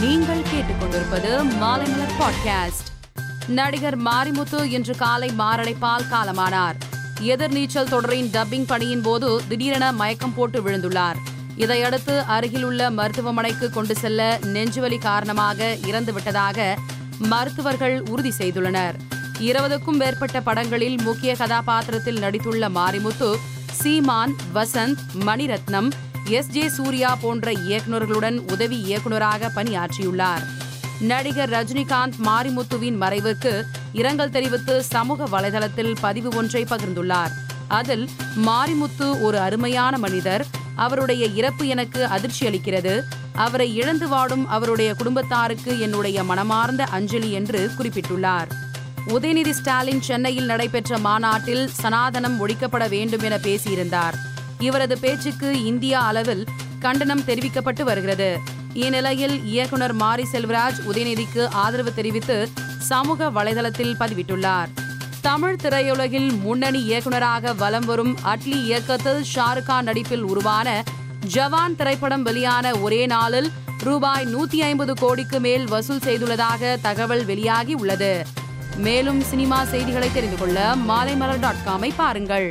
நீங்கள் கேட்டுக்கொண்டிருப்பது மாலைமலர் பாட்காஸ்ட் நடிகர் மாரிமுத்து இன்று காலை மாரடைப்பால் காலமானார். எதிர்நீச்சல் தொடரின் டப்பிங் பணியின் போது திடீரென மயக்கம் போட்டு விழுந்துள்ளார். இதையடுத்து அருகிலுள்ள மருத்துவமனைக்கு கொண்டு செல்ல நெஞ்சுவலி காரணமாக இறந்துவிட்டதாக மருத்துவர்கள் உறுதி செய்துள்ளனர். இருபதுக்கும் மேற்பட்ட படங்களில் முக்கிய கதாபாத்திரத்தில் நடித்துள்ள மாரிமுத்து சீமான் வசந்த் மணிரத்னம் எஸ். ஜே. சூர்யா போன்ற இயக்குநர்களுடன் உதவி இயக்குநராக பணியாற்றியுள்ளார். நடிகர் ரஜினிகாந்த் மாரிமுத்துவின் மறைவுக்கு இரங்கல் தெரிவித்து சமூக வலைதளத்தில் பதிவு ஒன்றை பகிர்ந்துள்ளார். அதில் மாரிமுத்து ஒரு அருமையான மனிதர் அவருடைய இறப்பு எனக்கு அதிர்ச்சி அளிக்கிறது அவரை இழந்து வாடும் அவருடைய குடும்பத்தாருக்கு என்னுடைய மனமார்ந்த அஞ்சலி என்று குறிப்பிட்டுள்ளார். உதயநிதி ஸ்டாலின் சென்னையில் நடைபெற்ற மாநாட்டில் சனாதனம் ஒழிக்கப்பட வேண்டும் என பேசியிருந்தார். இவரது பேச்சுக்கு இந்தியா அளவில் கண்டனம் தெரிவிக்கப்பட்டு வருகிறது. இந்நிலையில் இயக்குனர் மாரி செல்வராஜ் உதயநிதிக்கு ஆதரவு தெரிவித்து சமூக வலைதளத்தில் பதிவிட்டுள்ளார். தமிழ் திரையுலகில் முன்னணி இயக்குனராக வலம் வரும் அட்லி இயக்கத்தில் ஷாருக்கான் நடிப்பில் உருவான ஜவான் திரைப்படம் வெளியான ஒரே நாளில் ரூபாய் நூத்தி ஐம்பது கோடிக்கு மேல் வசூல் செய்துள்ளதாக தகவல் வெளியாகி உள்ளது. மேலும் சினிமா செய்திகளை தெரிந்து கொள்ள மாலைமலர் டாட் காமை பாருங்கள்.